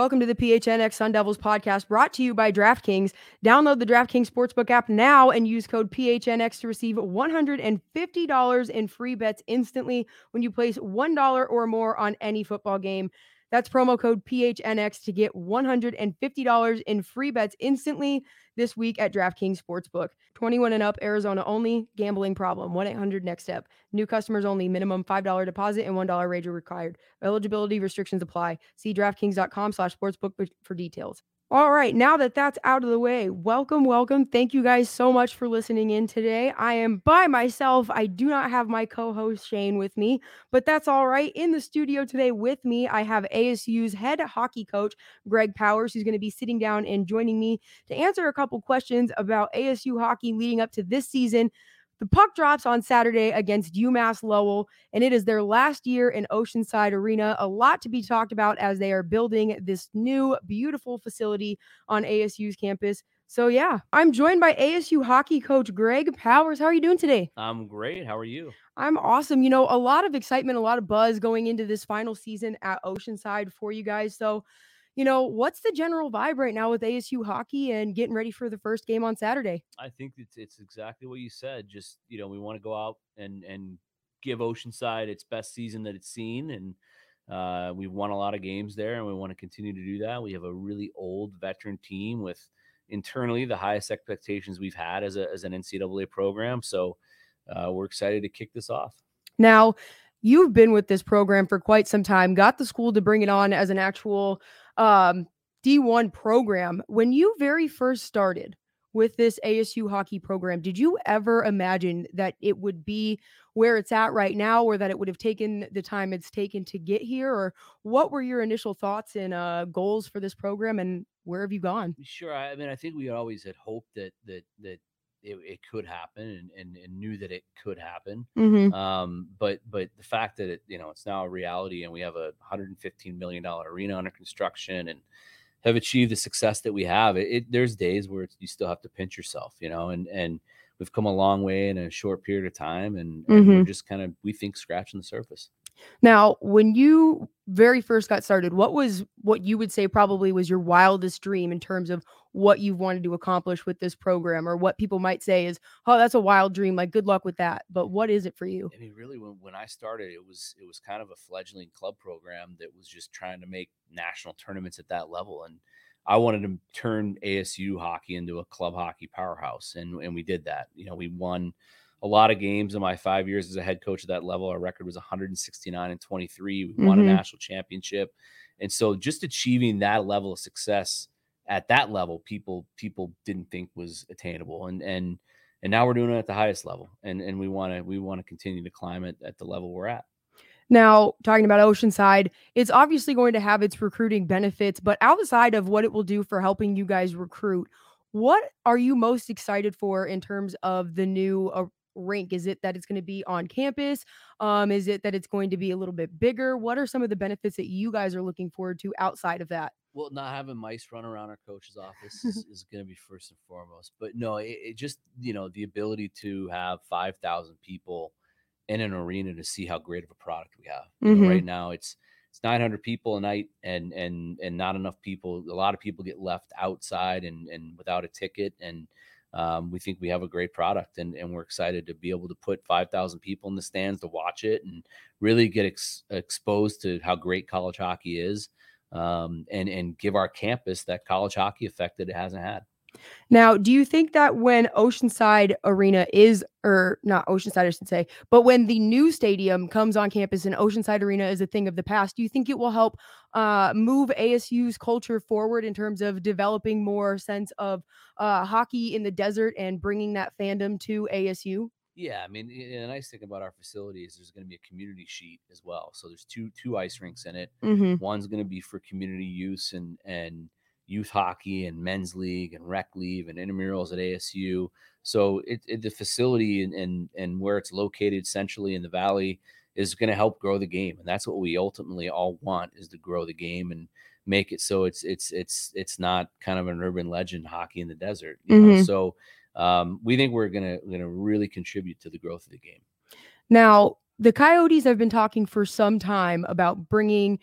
Welcome to the PHNX Sun Devils podcast brought to you by DraftKings. Download the DraftKings Sportsbook app now and use code PHNX to receive $150 in free bets instantly when you place $1 or more on any football game. That's promo code PHNX to get $150 in free bets instantly this week at DraftKings Sportsbook. 21 and up, Arizona only. Gambling problem. 1 800 Next Step. New customers only. Minimum $5 deposit and $1 wager required. Eligibility restrictions apply. See DraftKings.com slash sportsbook for details. All right, now that that's out of the way, welcome, welcome. Thank you guys so much for listening in today. I am by myself. I do not have my co host Shane with me, but that's all right. In the studio today with me, I have ASU's head hockey coach, Greg Powers, who's going to be sitting down and joining me to answer a couple questions about ASU hockey leading up to this season. The puck drops on Saturday against UMass Lowell, and it is their last year in Oceanside Arena. A lot to be talked about as they are building this new, beautiful facility on ASU's campus. So, yeah, I'm joined by ASU hockey coach Greg Powers. How are you doing today? I'm great. How are you? I'm awesome. You know, a lot of excitement, a lot of buzz going into this final season at Oceanside for you guys. So, you know, what's the general vibe right now with ASU hockey and getting ready for the first game on Saturday? I think it's it's exactly what you said. Just you know, we want to go out and and give Oceanside its best season that it's seen, and uh, we've won a lot of games there, and we want to continue to do that. We have a really old veteran team with internally the highest expectations we've had as a as an NCAA program. So uh, we're excited to kick this off. Now, you've been with this program for quite some time. Got the school to bring it on as an actual um, D1 program. When you very first started with this ASU hockey program, did you ever imagine that it would be where it's at right now or that it would have taken the time it's taken to get here? Or what were your initial thoughts and uh, goals for this program and where have you gone? Sure. I mean, I think we always had hoped that, that, that, it, it, could happen and, and, and, knew that it could happen. Mm-hmm. Um, but but the fact that it you know it's now a reality and we have a 115 million dollar arena under construction and have achieved the success that we have. It, it there's days where you still have to pinch yourself, you know, and and we've come a long way in a short period of time, and, and mm-hmm. we're just kind of we think scratching the surface. Now, when you very first got started, what was what you would say probably was your wildest dream in terms of what you've wanted to accomplish with this program, or what people might say is, "Oh, that's a wild dream. Like, good luck with that." But what is it for you? I mean, really, when, when I started, it was it was kind of a fledgling club program that was just trying to make national tournaments at that level, and I wanted to turn ASU hockey into a club hockey powerhouse, and and we did that. You know, we won a lot of games in my five years as a head coach at that level. Our record was 169 and 23. We won mm-hmm. a national championship. And so just achieving that level of success at that level, people people didn't think was attainable. And and and now we're doing it at the highest level. And and we want to we want to continue to climb it at the level we're at. Now, talking about Oceanside, it's obviously going to have its recruiting benefits, but outside of what it will do for helping you guys recruit, what are you most excited for in terms of the new uh, rink? Is it that it's going to be on campus? Um, is it that it's going to be a little bit bigger? What are some of the benefits that you guys are looking forward to outside of that? Well, not having mice run around our coach's office is, is going to be first and foremost. But no, it, it, just you know the ability to have five thousand people in an arena to see how great of a product we have. Mm-hmm. You know, right now, it's it's 900 people a night and and and not enough people a lot of people get left outside and and without a ticket and um, we think we have a great product and, and we're excited to be able to put 5000 people in the stands to watch it and really get ex- exposed to how great college hockey is um, and and give our campus that college hockey effect that it hasn't had now, do you think that when Oceanside Arena is, or not Oceanside, I should say, but when the new stadium comes on campus and Oceanside Arena is a thing of the past, do you think it will help uh, move ASU's culture forward in terms of developing more sense of uh, hockey in the desert and bringing that fandom to ASU? Yeah, I mean, the nice thing about our facility is there's going to be a community sheet as well. So there's two two ice rinks in it. Mm-hmm. One's going to be for community use and and youth hockey and men's league and rec league and intramurals at ASU. So it, it, the facility and, and and where it's located centrally in the valley is going to help grow the game, and that's what we ultimately all want is to grow the game and make it so it's it's it's it's not kind of an urban legend hockey in the desert. You Mhm. know? So um, we think we're gonna gonna really contribute to the growth of the game. Now, the Coyotes have been talking for some time about bringing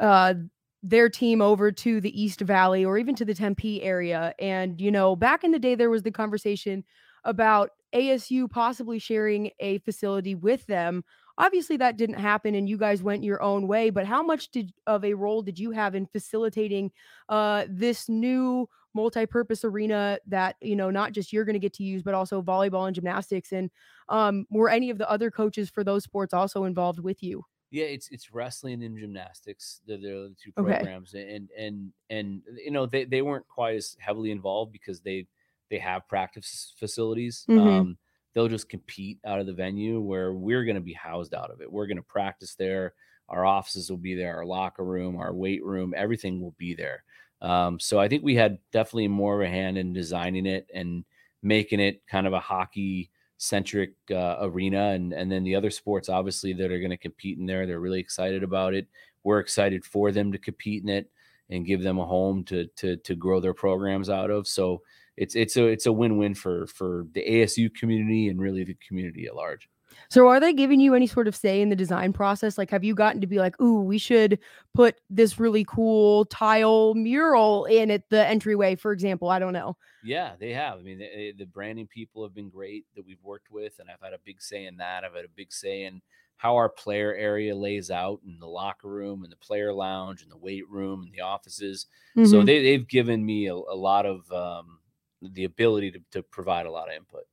uh, their team over to the East Valley or even to the Tempe area. And, you know, back in the day, there was the conversation about ASU possibly sharing a facility with them. Obviously, that didn't happen and you guys went your own way. But how much did of a role did you have in facilitating uh, this new multi-purpose arena that you know not just you're going to get to use but also volleyball and gymnastics and um, were any of the other coaches for those sports also involved with you Yeah, it's it's wrestling and gymnastics. They're, they're the two Okay. programs, and and and you know they, they weren't quite as heavily involved because they they have practice facilities. Mhm. Um, they'll just compete out of the venue where we're going to be housed out of it. We're going to practice there. Our offices will be there. Our locker room, our weight room, everything will be there. Um, so I think we had definitely more of a hand in designing it and making it kind of a hockey centric uh, arena and and then the other sports obviously that are going to compete in there they're really excited about it. We're excited for them to compete in it and give them a home to to to grow their programs out of. So it's it's a it's a win-win for for the ASU community and really the community at large so are they giving you any sort of say in the design process like have you gotten to be like ooh we should put this really cool tile mural in at the entryway for example i don't know Yeah, they have. I mean, the, the branding people have been great that we've worked with, and I've had a big say in that. I've had a big say in how our player area lays out in the locker room and the player lounge and the weight room and the offices. So Mhm. they, they've given me a, a lot of um, the ability to, to provide a lot of input.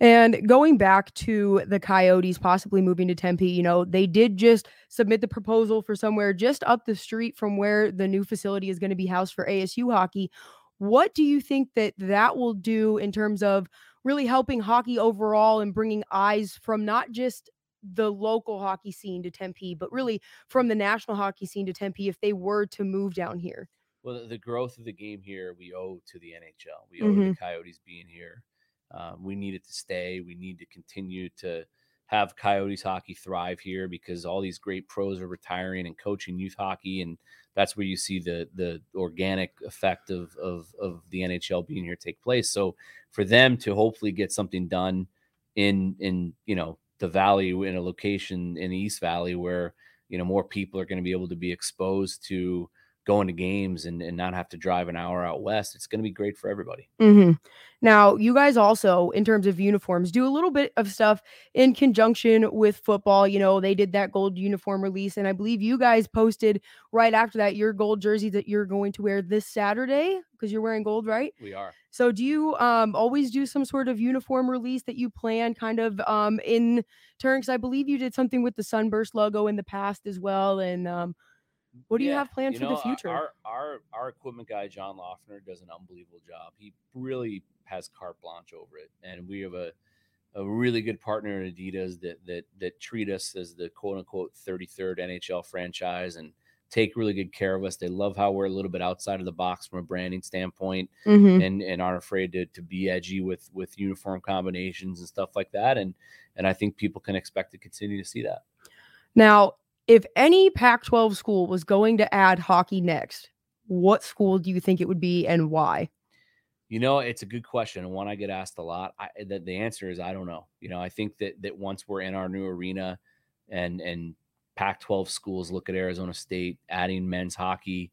And going back to the Coyotes possibly moving to Tempe, you know, they did just submit the proposal for somewhere just up the street from where the new facility is going to be housed for ASU hockey. What do you think that that will do in terms of really helping hockey overall and bringing eyes from not just the local hockey scene to Tempe, but really from the national hockey scene to Tempe if they were to move down here? Well, the, growth of the game here, we owe to the NHL. We owe to the mm-hmm. Coyotes being here. Um, we need it to stay. We need to continue to have Coyotes hockey thrive here because all these great pros are retiring and coaching youth hockey, and that's where you see the the organic effect of of of the NHL being here take place. So for them to hopefully get something done in in you know the valley in a location in the East Valley where you know more people are going to be able to be exposed to going to games and, and not have to drive an hour out west, it's going to be great for everybody. hmm Now, you guys also, in terms of uniforms, do a little bit of stuff in conjunction with football. You know, they did that gold uniform release, and I believe you guys posted right after that your gold jersey that you're going to wear this Saturday because you're wearing gold, right? We are. So, do you um always do some sort of uniform release that you plan kind of um in turn? Because I believe you did something with the Sunburst logo in the past as well, and um, what do you have planned for the know, our- future? Our, our our equipment guy John Loeffner does an unbelievable job. He really has carte blanche over it, and we have a a really good partner in Adidas that that that treat us as the quote unquote 33rd NHL franchise and take really good care of us. They love how we're a little bit outside of the box from a branding standpoint Mhm. and and aren't afraid to to be edgy with with uniform combinations and stuff like that. And and I think people can expect to continue to see that. Now, if any Pac 12 school was going to add hockey next, what school do you think it would be and why? You know, it's a good question and one I get asked a lot. I the, the answer is I don't know. You know, I think that that once we're in our new arena and and Pac 12 schools look at Arizona State adding men's hockey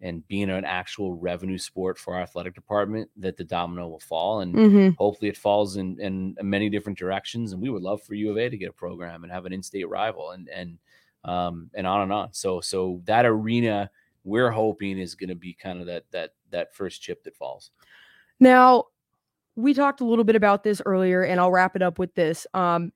and being an actual revenue sport for our athletic department, that the domino will fall. And Mhm. hopefully it falls in, in many different directions. And we would love for U of A to get a program and have an in state rival and, and, um, and on and on. So, so that arena we're hoping is going to be kind of that, that, that first chip that falls. Now, we talked a little bit about this earlier, and I'll wrap it up with this. Um,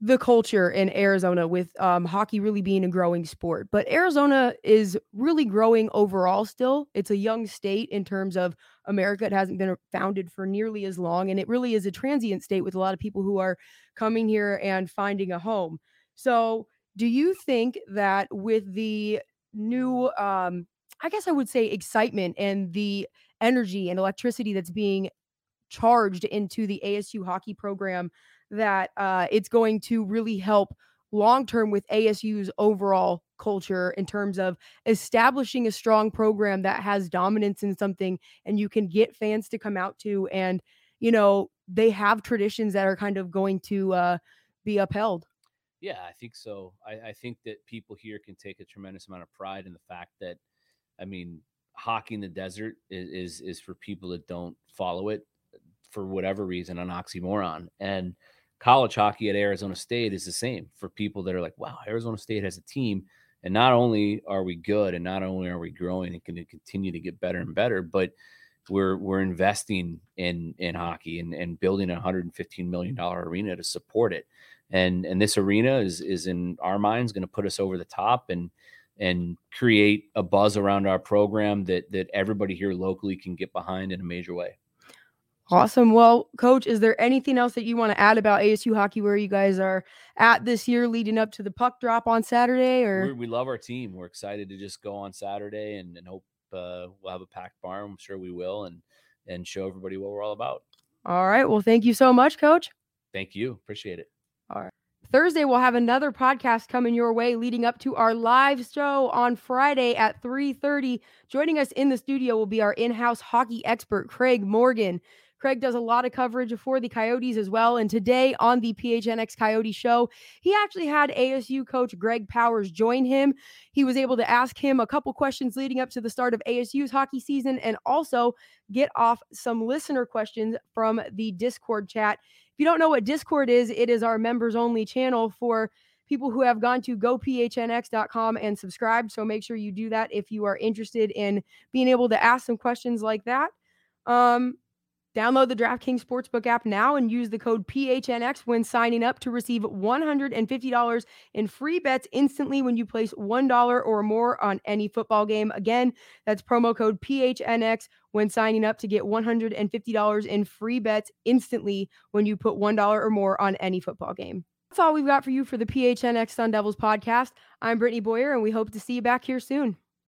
the culture in Arizona with um, hockey really being a growing sport, but Arizona is really growing overall still. It's a young state in terms of America. It hasn't been founded for nearly as long, and it really is a transient state with a lot of people who are coming here and finding a home. So, do you think that with the new, um, I guess I would say, excitement and the energy and electricity that's being charged into the ASU hockey program that uh, it's going to really help long term with ASU's overall culture in terms of establishing a strong program that has dominance in something and you can get fans to come out to and you know they have traditions that are kind of going to uh, be upheld Yeah, I think so. I, I think that people here can take a tremendous amount of pride in the fact that, I mean, hockey in the desert is is, is for people that don't follow it uh, for whatever reason an oxymoron. And college hockey at Arizona State is the same for people that are like, wow, Arizona State has a team. And not only are we good and not only are we growing and can continue to get better and better, but we're we're investing in in hockey and, and building a 115 million dollar arena to support it and and this arena is is in our minds going to put us over the top and and create a buzz around our program that that everybody here locally can get behind in a major way. awesome well coach is there anything else that you want to add about asu hockey where you guys are at this year leading up to the puck drop on saturday or We're, we love our team. We're excited to just go on Saturday and, and hope uh, we'll have a packed barn. I'm sure we will, and and show everybody what we're all about. all right well thank you so much coach Thank you. Appreciate it. All right. Thursday, we'll have another podcast coming your way leading up to our live show on Friday at 3:30. Joining us in the studio will be our in-house hockey expert, Craig Morgan. Craig does a lot of coverage for the Coyotes as well. And today on the PHNX Coyote show, he actually had ASU coach Greg Powers join him. He was able to ask him a couple questions leading up to the start of ASU's hockey season and also get off some listener questions from the Discord chat. If you don't know what Discord is, it is our members only channel for people who have gone to gophnx.com and subscribed. So make sure you do that if you are interested in being able to ask some questions like that. Um, download the DraftKings Sportsbook app now and use the code PHNX when signing up to receive $150 in free bets instantly when you place $1 or more on any football game. Again, that's promo code PHNX when signing up to get $150 in free bets instantly when you put $1 or more on any football game. That's all we've got for you for the PHNX Sun Devils podcast. I'm Brittany Boyer, and we hope to see you back here soon.